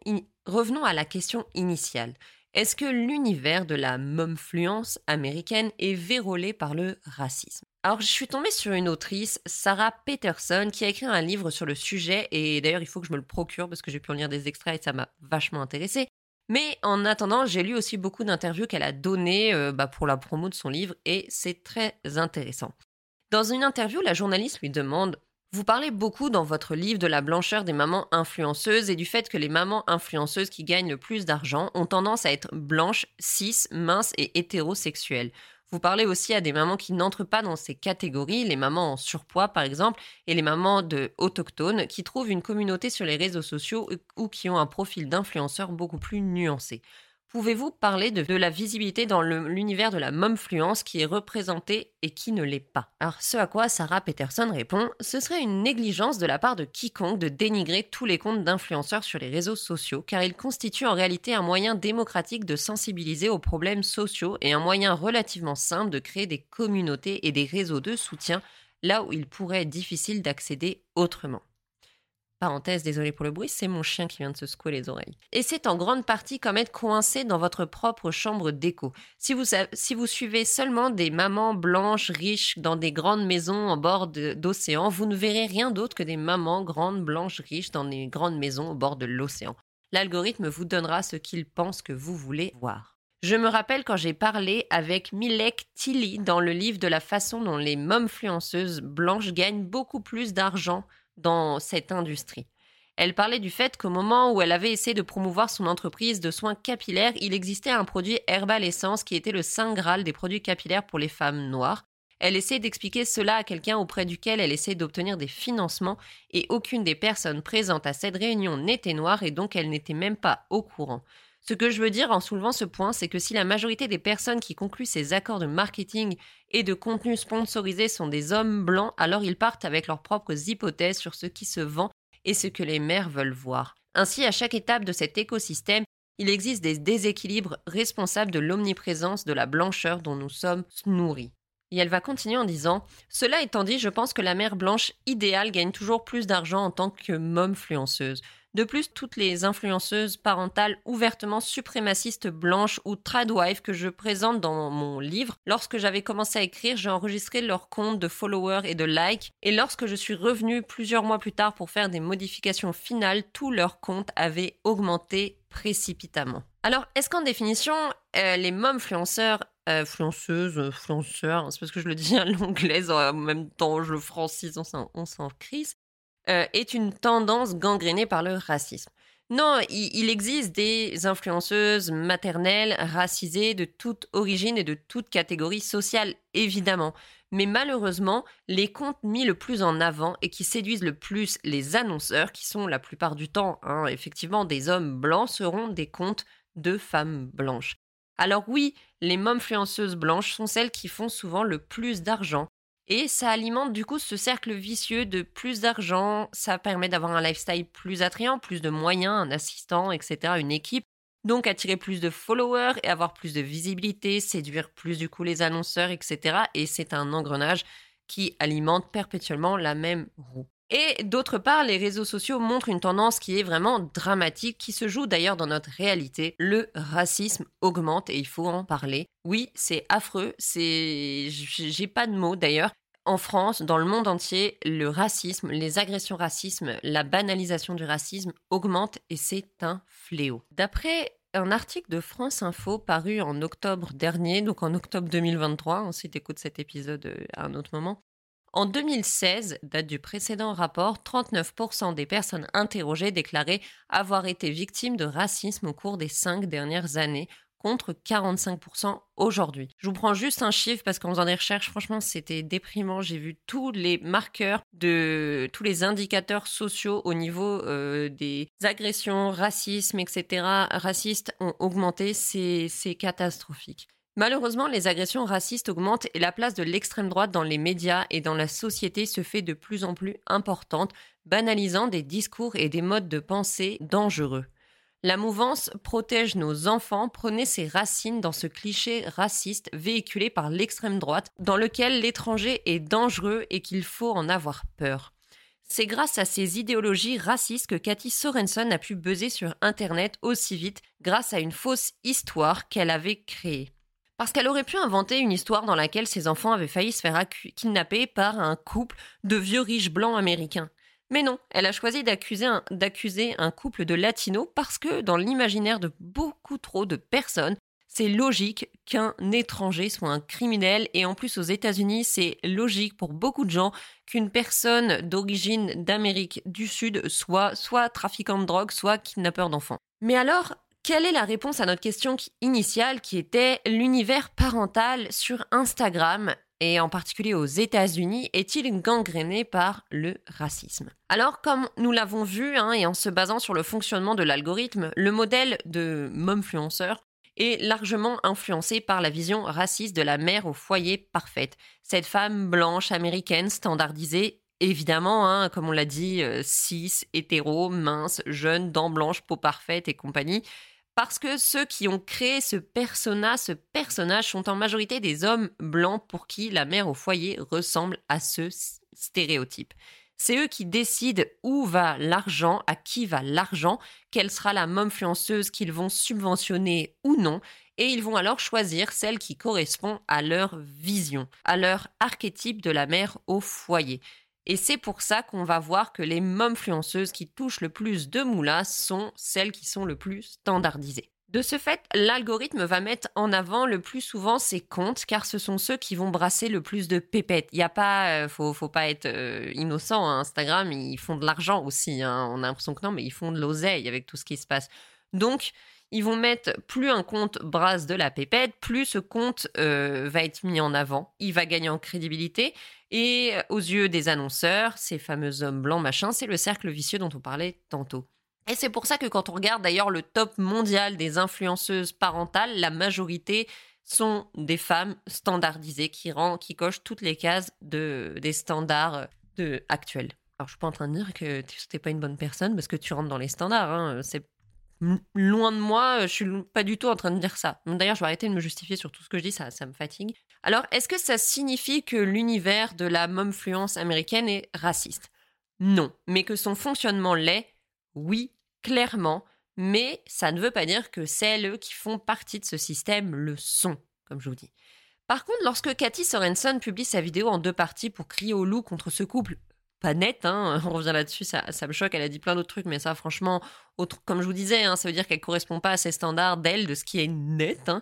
revenons à la question initiale. Est-ce que l'univers de la momfluence américaine est vérolé par le racisme? Alors, je suis tombée sur une autrice, Sarah Peterson, qui a écrit un livre sur le sujet, et d'ailleurs, il faut que je me le procure parce que j'ai pu en lire des extraits et ça m'a vachement intéressé. Mais en attendant, j'ai lu aussi beaucoup d'interviews qu'elle a données euh, bah, pour la promo de son livre, et c'est très intéressant. Dans une interview, la journaliste lui demande Vous parlez beaucoup dans votre livre de la blancheur des mamans influenceuses et du fait que les mamans influenceuses qui gagnent le plus d'argent ont tendance à être blanches, cis, minces et hétérosexuelles. Vous parlez aussi à des mamans qui n'entrent pas dans ces catégories, les mamans en surpoids par exemple, et les mamans de autochtones qui trouvent une communauté sur les réseaux sociaux ou qui ont un profil d'influenceur beaucoup plus nuancé. Pouvez-vous parler de, la visibilité dans l'univers de la momfluence qui est représentée et qui ne l'est pas? Alors ce à quoi Sarah Peterson répond, ce serait une négligence de la part de quiconque de dénigrer tous les comptes d'influenceurs sur les réseaux sociaux, car ils constituent en réalité un moyen démocratique de sensibiliser aux problèmes sociaux et un moyen relativement simple de créer des communautés et des réseaux de soutien là où il pourrait être difficile d'accéder autrement. Parenthèse, désolé pour le bruit, c'est mon chien qui vient de se secouer les oreilles. Et c'est en grande partie comme être coincé dans votre propre chambre d'écho. Si vous, si suivez seulement des mamans blanches, riches, dans des grandes maisons en bord d'océan, vous ne verrez rien d'autre que des mamans grandes, blanches, riches dans des grandes maisons au bord de l'océan. L'algorithme vous donnera ce qu'il pense que vous voulez voir. Je me rappelle quand j'ai parlé avec Milek Tilly dans le livre de la façon dont les momfluenceuses blanches gagnent beaucoup plus d'argent dans cette industrie. Elle parlait du fait qu'au moment où elle avait essayé de promouvoir son entreprise de soins capillaires, il existait un produit Herbal Essence qui était le saint graal des produits capillaires pour les femmes noires. Elle essayait d'expliquer cela à quelqu'un auprès duquel elle essayait d'obtenir des financements et aucune des personnes présentes à cette réunion n'était noire et donc elle n'était même pas au courant. Ce que je veux dire en soulevant ce point, c'est que si la majorité des personnes qui concluent ces accords de marketing et de contenu sponsorisé sont des hommes blancs, alors ils partent avec leurs propres hypothèses sur ce qui se vend et ce que les mères veulent voir. Ainsi, à chaque étape de cet écosystème, il existe des déséquilibres responsables de l'omniprésence de la blancheur dont nous sommes nourris. Et elle va continuer en disant Cela étant dit, je pense que la mère blanche idéale gagne toujours plus d'argent en tant que momfluenceuse. De plus, toutes les influenceuses parentales ouvertement suprémacistes blanches ou tradwife que je présente dans mon livre, lorsque j'avais commencé à écrire, j'ai enregistré leurs comptes de followers et de likes, et lorsque je suis revenue plusieurs mois plus tard pour faire des modifications finales, tous leurs comptes avaient augmenté précipitamment. Alors, est-ce qu'en définition, euh, les momfluenceurs euh, influenceuses, influenceurs, c'est parce que je le dis à l'anglaise, en même temps je le francise, on s'en crise, euh, est une tendance gangrénée par le racisme. Non, il, existe des influenceuses maternelles racisées de toute origine et de toute catégorie sociale, évidemment. Mais malheureusement, les comptes mis le plus en avant et qui séduisent le plus les annonceurs, qui sont la plupart du temps hein, effectivement des hommes blancs, seront des comptes de femmes blanches. Alors oui, les momfluenceuses blanches sont celles qui font souvent le plus d'argent, et ça alimente du coup ce cercle vicieux de plus d'argent, ça permet d'avoir un lifestyle plus attrayant, plus de moyens, un assistant, etc., une équipe. Donc attirer plus de followers et avoir plus de visibilité, séduire plus du coup les annonceurs, etc. Et c'est un engrenage qui alimente perpétuellement la même roue. Et d'autre part, les réseaux sociaux montrent une tendance qui est vraiment dramatique, qui se joue d'ailleurs dans notre réalité. Le racisme augmente et il faut en parler. Oui, c'est affreux, c'est, j'ai pas de mots d'ailleurs en France, dans le monde entier, le racisme, les agressions racisme, la banalisation du racisme augmente et c'est un fléau. D'après un article de France Info paru en octobre dernier, donc en octobre 2023, ensuite écoute cet épisode euh, à un autre moment, en 2016, date du précédent rapport, 39% des personnes interrogées déclaraient avoir été victimes de racisme au cours des cinq dernières années, contre 45% aujourd'hui. Je vous prends juste un chiffre parce qu'en faisant des recherches, franchement, c'était déprimant. J'ai vu tous les marqueurs de tous les indicateurs sociaux au niveau euh, des agressions, racisme, etc. racistes ont augmenté. C'est catastrophique. Malheureusement, les agressions racistes augmentent et la place de l'extrême droite dans les médias et dans la société se fait de plus en plus importante, banalisant des discours et des modes de pensée dangereux. La mouvance Protège nos enfants prenait ses racines dans ce cliché raciste véhiculé par l'extrême droite, dans lequel l'étranger est dangereux et qu'il faut en avoir peur. C'est grâce à ces idéologies racistes que Cathy Sorensen a pu buzzer sur Internet aussi vite grâce à une fausse histoire qu'elle avait créée. Parce qu'elle aurait pu inventer une histoire dans laquelle ses enfants avaient failli se faire kidnapper par un couple de vieux riches blancs américains. Mais non, elle a choisi d'accuser un, couple de latinos parce que dans l'imaginaire de beaucoup trop de personnes, c'est logique qu'un étranger soit un criminel et en plus aux États-Unis, c'est logique pour beaucoup de gens qu'une personne d'origine d'Amérique du Sud soit soit trafiquant de drogue, soit kidnappeur d'enfants. Mais alors, quelle est la réponse à notre question initiale qui était l'univers parental sur Instagram et en particulier aux États-Unis, est-il gangréné par le racisme? Alors, comme nous l'avons vu, hein, et en se basant sur le fonctionnement de l'algorithme, le modèle de momfluenceur est largement influencé par la vision raciste de la mère au foyer parfaite. Cette femme blanche américaine standardisée, évidemment, hein, comme on l'a dit, euh, cis, hétéro, mince, jeune, dents blanches, peau parfaite et compagnie. Parce que ceux qui ont créé ce persona, ce personnage, sont en majorité des hommes blancs pour qui la mère au foyer ressemble à ce stéréotype. C'est eux qui décident où va l'argent, à qui va l'argent, quelle sera la momfluenceuse qu'ils vont subventionner ou non, et ils vont alors choisir celle qui correspond à leur vision, à leur archétype de la mère au foyer. Et c'est pour ça qu'on va voir que les momfluenceuses qui touchent le plus de moulas sont celles qui sont le plus standardisées. De ce fait, l'algorithme va mettre en avant le plus souvent ses comptes car ce sont ceux qui vont brasser le plus de pépettes. Il y a pas, euh, faut, faut pas être euh, innocent. Hein. Instagram, ils font de l'argent aussi. Hein. On a l'impression que non, mais ils font de l'oseille avec tout ce qui se passe. Donc, ils vont mettre plus un compte brasse de la pépette, plus ce compte euh, va être mis en avant. Il va gagner en crédibilité et aux yeux des annonceurs, ces fameux hommes blancs machin, c'est le cercle vicieux dont on parlait tantôt. Et c'est pour ça que quand on regarde d'ailleurs le top mondial des influenceuses parentales, la majorité sont des femmes standardisées qui, rend, qui cochent toutes les cases de, des standards de, actuels. Alors je suis pas en train de dire que tu n'es pas une bonne personne parce que tu rentres dans les standards. Hein. Loin de moi, je suis pas du tout en train de dire ça. D'ailleurs, je vais arrêter de me justifier sur tout ce que je dis, ça, ça me fatigue. Alors, est-ce que ça signifie que l'univers de la momfluence américaine est raciste? Non, mais que son fonctionnement l'est, oui, clairement, mais ça ne veut pas dire que celles qui font partie de ce système le sont, comme je vous dis. Par contre, lorsque Cathy Sorensen publie sa vidéo en deux parties pour crier au loup contre ce couple, pas net, hein, *laughs* on revient là-dessus, ça, me choque, elle a dit plein d'autres trucs, mais ça, franchement, autre, comme je vous disais, hein, ça veut dire qu'elle correspond pas à ces standards d'elle, de ce qui est net. Hein.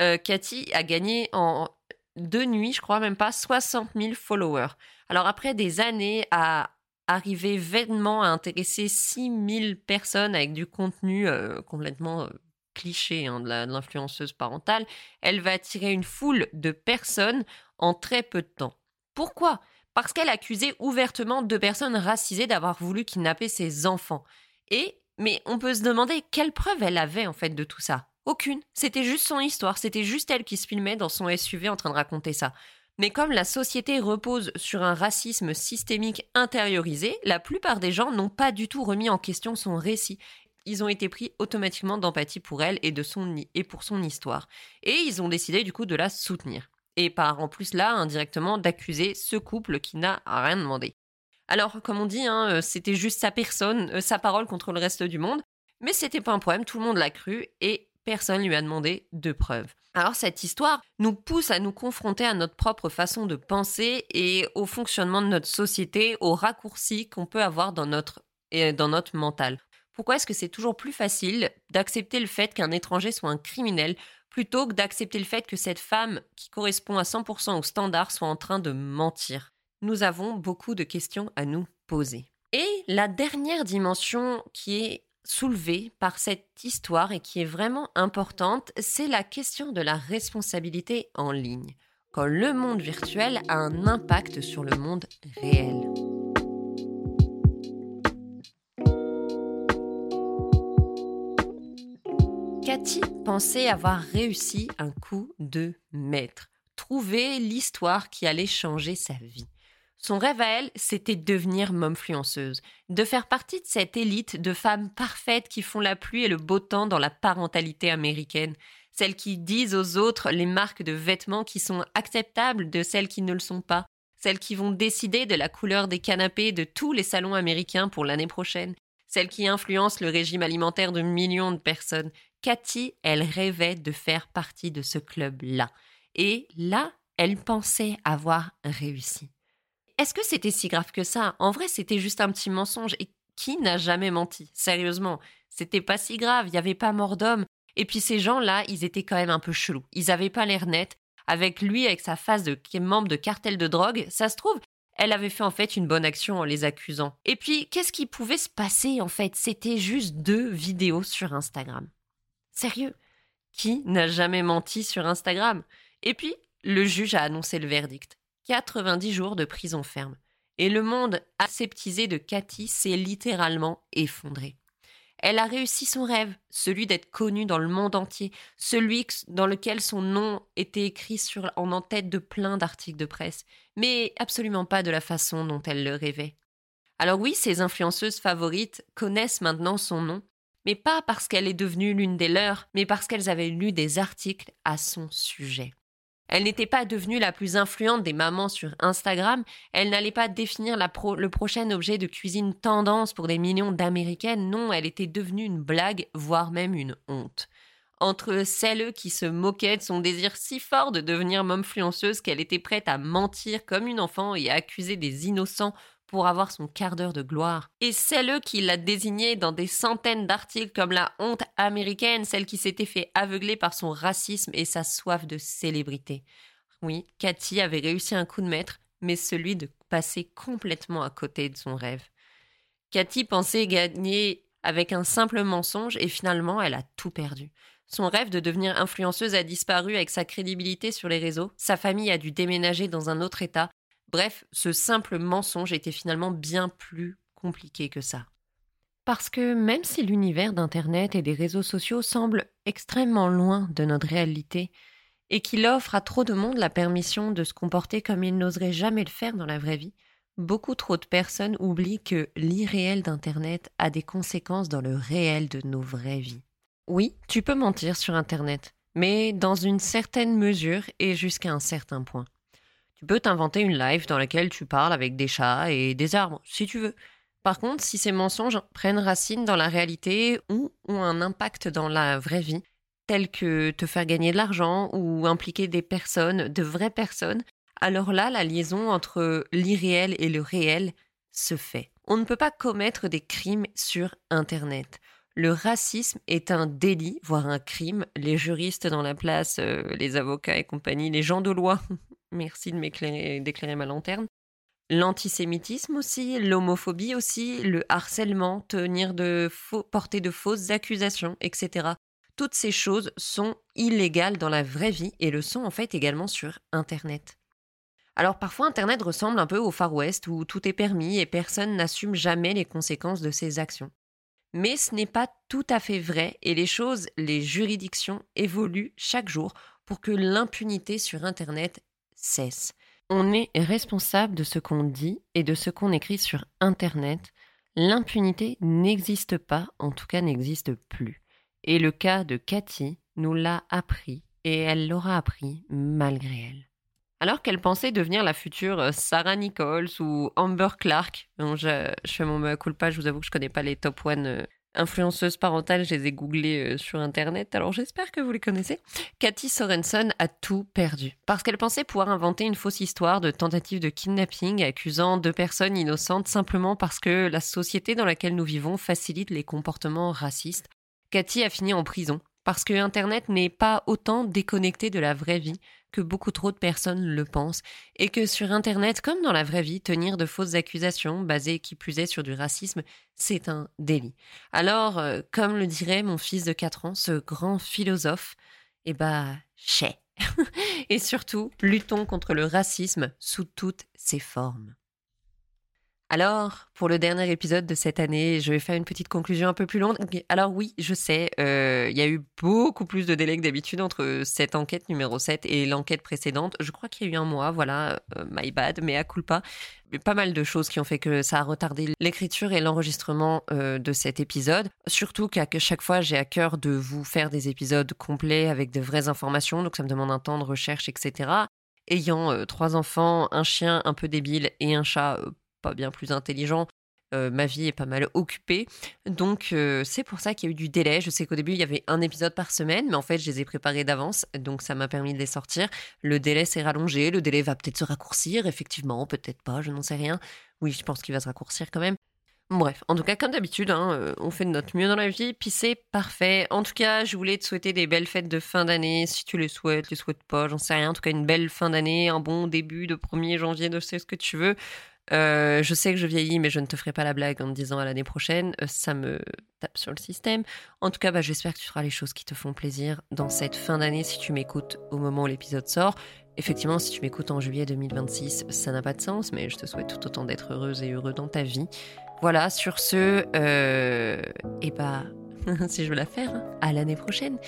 Euh, Cathy a gagné en deux nuits, je crois même pas, 60 000 followers. Alors après des années à arriver vainement à intéresser 6000 personnes avec du contenu euh, complètement euh, cliché hein, de l'influenceuse parentale, elle va attirer une foule de personnes en très peu de temps. Pourquoi? Parce qu'elle accusait ouvertement deux personnes racisées d'avoir voulu kidnapper ses enfants. Et, mais on peut se demander quelle preuve elle avait en fait de tout ça. Aucune. C'était juste son histoire. C'était juste elle qui se filmait dans son SUV en train de raconter ça. Mais comme la société repose sur un racisme systémique intériorisé, la plupart des gens n'ont pas du tout remis en question son récit. Ils ont été pris automatiquement d'empathie pour elle et, de son, et pour son histoire. Et ils ont décidé du coup de la soutenir. Et par en plus là, indirectement, d'accuser ce couple qui n'a rien demandé. Alors, comme on dit, hein, euh, c'était juste sa personne, euh, sa parole contre le reste du monde. Mais c'était pas un problème, tout le monde l'a cru et personne lui a demandé de preuves. Alors cette histoire nous pousse à nous confronter à notre propre façon de penser et au fonctionnement de notre société, aux raccourcis qu'on peut avoir dans notre, dans notre mental. Pourquoi est-ce que c'est toujours plus facile d'accepter le fait qu'un étranger soit un criminel plutôt que d'accepter le fait que cette femme qui correspond à 100% au standard soit en train de mentir Nous avons beaucoup de questions à nous poser. Et la dernière dimension qui est soulevée par cette histoire et qui est vraiment importante, c'est la question de la responsabilité en ligne, quand le monde virtuel a un impact sur le monde réel. Cathy pensait avoir réussi un coup de maître, trouver l'histoire qui allait changer sa vie. Son rêve à elle, c'était de devenir momfluenceuse, de faire partie de cette élite de femmes parfaites qui font la pluie et le beau temps dans la parentalité américaine, celles qui disent aux autres les marques de vêtements qui sont acceptables de celles qui ne le sont pas, celles qui vont décider de la couleur des canapés de tous les salons américains pour l'année prochaine, celles qui influencent le régime alimentaire de millions de personnes. Cathy, elle rêvait de faire partie de ce club-là. Et là, elle pensait avoir réussi est-ce que c'était si grave que ça? En vrai, c'était juste un petit mensonge. Et qui n'a jamais menti? Sérieusement, c'était pas si grave, il n'y avait pas mort d'homme. Et puis ces gens-là, ils étaient quand même un peu chelous. Ils avaient pas l'air nets. Avec lui, avec sa face de membre de cartel de drogue, ça se trouve, elle avait fait en fait une bonne action en les accusant. Et puis, qu'est-ce qui pouvait se passer en fait? C'était juste deux vidéos sur Instagram. Sérieux? Qui n'a jamais menti sur Instagram? Et puis, le juge a annoncé le verdict. 90 jours de prison ferme. Et le monde aseptisé de Cathy s'est littéralement effondré. Elle a réussi son rêve, celui d'être connue dans le monde entier, celui dans lequel son nom était écrit en en-tête de plein d'articles de presse, mais absolument pas de la façon dont elle le rêvait. Alors oui, ses influenceuses favorites connaissent maintenant son nom, mais pas parce qu'elle est devenue l'une des leurs, mais parce qu'elles avaient lu des articles à son sujet. Elle n'était pas devenue la plus influente des mamans sur Instagram, elle n'allait pas définir le prochain objet de cuisine tendance pour des millions d'Américaines, non, elle était devenue une blague, voire même une honte. Entre celles qui se moquaient de son désir si fort de devenir momfluenceuse qu'elle était prête à mentir comme une enfant et à accuser des innocents pour avoir son quart d'heure de gloire. Et celle qui l'a désignée dans des centaines d'articles comme la honte américaine, celle qui s'était fait aveugler par son racisme et sa soif de célébrité. Oui, Cathy avait réussi un coup de maître, mais celui de passer complètement à côté de son rêve. Cathy pensait gagner avec un simple mensonge et finalement elle a tout perdu. Son rêve de devenir influenceuse a disparu avec sa crédibilité sur les réseaux, sa famille a dû déménager dans un autre état Bref, ce simple mensonge était finalement bien plus compliqué que ça. Parce que même si l'univers d'Internet et des réseaux sociaux semble extrêmement loin de notre réalité, et qu'il offre à trop de monde la permission de se comporter comme il n'oserait jamais le faire dans la vraie vie, beaucoup trop de personnes oublient que l'irréel d'Internet a des conséquences dans le réel de nos vraies vies. Oui, tu peux mentir sur Internet, mais dans une certaine mesure et jusqu'à un certain point. Tu peux t'inventer une live dans laquelle tu parles avec des chats et des arbres, si tu veux. Par contre, si ces mensonges prennent racine dans la réalité ou ont un impact dans la vraie vie, tels que te faire gagner de l'argent ou impliquer des personnes, de vraies personnes, alors là, la liaison entre l'irréel et le réel se fait. On ne peut pas commettre des crimes sur Internet. Le racisme est un délit, voire un crime. Les juristes dans la place, euh, les avocats et compagnie, les gens de loi *laughs* Merci de m'éclairer, d'éclairer ma lanterne. L'antisémitisme aussi, l'homophobie aussi, le harcèlement, tenir de porter de fausses accusations, etc. Toutes ces choses sont illégales dans la vraie vie et le sont en fait également sur Internet. Alors parfois Internet ressemble un peu au Far West où tout est permis et personne n'assume jamais les conséquences de ses actions. Mais ce n'est pas tout à fait vrai et les choses, les juridictions évoluent chaque jour pour que l'impunité sur Internet cesse. On est responsable de ce qu'on dit et de ce qu'on écrit sur Internet. L'impunité n'existe pas, en tout cas n'existe plus. Et le cas de Cathy nous l'a appris, et elle l'aura appris malgré elle. Alors qu'elle pensait devenir la future Sarah Nichols ou Amber Clark, je, fais mon culpa, je vous avoue que je connais pas les top one influenceuse parentale, je les ai googlées euh, sur Internet, alors j'espère que vous les connaissez. Cathy Sorensen a tout perdu, parce qu'elle pensait pouvoir inventer une fausse histoire de tentative de kidnapping accusant deux personnes innocentes simplement parce que la société dans laquelle nous vivons facilite les comportements racistes. Cathy a fini en prison, parce que Internet n'est pas autant déconnecté de la vraie vie que beaucoup trop de personnes le pensent, et que sur Internet, comme dans la vraie vie, tenir de fausses accusations, basées qui plus est sur du racisme, c'est un délit. Alors, euh, comme le dirait mon fils de 4 ans, ce grand philosophe, eh bah, chais. *laughs* et surtout, luttons contre le racisme sous toutes ses formes. Alors, pour le dernier épisode de cette année, je vais faire une petite conclusion un peu plus longue. Alors oui, je sais, euh, il y a eu beaucoup plus de délais que d'habitude entre cette enquête numéro 7 et l'enquête précédente. Je crois qu'il y a eu un mois, voilà, euh, my bad, mais à culpa. Pas mal de choses qui ont fait que ça a retardé l'écriture et l'enregistrement euh, de cet épisode. Surtout qu'à chaque fois, j'ai à cœur de vous faire des épisodes complets avec de vraies informations, donc ça me demande un temps de recherche, etc ayant trois enfants, un chien un peu débile et un chat pas bien plus intelligent. Euh, ma vie est pas mal occupée. Donc euh, c'est pour ça qu'il y a eu du délai. Je sais qu'au début il y avait un épisode par semaine, mais en fait je les ai préparés d'avance, donc ça m'a permis de les sortir. Le délai s'est rallongé, le délai va peut-être se raccourcir, effectivement, peut-être pas, je n'en sais rien. Oui, je pense qu'il va se raccourcir quand même. Bref, en tout cas, comme d'habitude, hein, euh, on fait de notre mieux dans la vie, puis c'est parfait. En tout cas, je voulais te souhaiter des belles fêtes de fin d'année, si tu les souhaites, les souhaites pas, j'en sais rien. En tout cas, une belle fin d'année, un bon début de 1er janvier, de sais ce que tu veux. Euh, je sais que je vieillis, mais je ne te ferai pas la blague en te disant à l'année prochaine. Euh, ça me tape sur le système. En tout cas, bah, j'espère que tu feras les choses qui te font plaisir dans cette fin d'année si tu m'écoutes au moment où l'épisode sort. Effectivement, si tu m'écoutes en juillet 2026, ça n'a pas de sens, mais je te souhaite tout autant d'être heureuse et heureux dans ta vie. Voilà, sur ce, euh, et bah, *laughs* si je veux la faire, hein, à l'année prochaine.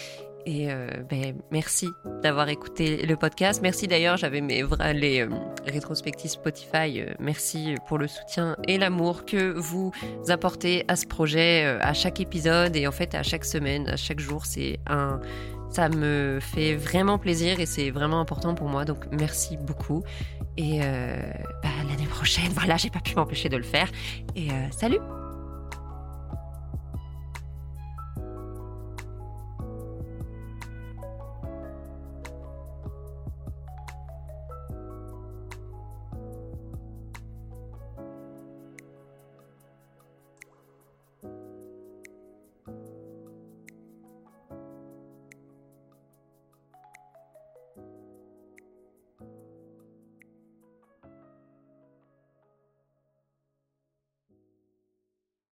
Et euh, ben, merci d'avoir écouté le podcast. Merci d'ailleurs, j'avais mes les euh, rétrospectives Spotify. Euh, merci pour le soutien et l'amour que vous apportez à ce projet, à chaque épisode et en fait à chaque semaine, à chaque jour. C'est un, ça me fait vraiment plaisir et c'est vraiment important pour moi. Donc merci beaucoup. Et bah, l'année prochaine, *laughs* voilà, j'ai pas pu m'empêcher de le faire. Et salut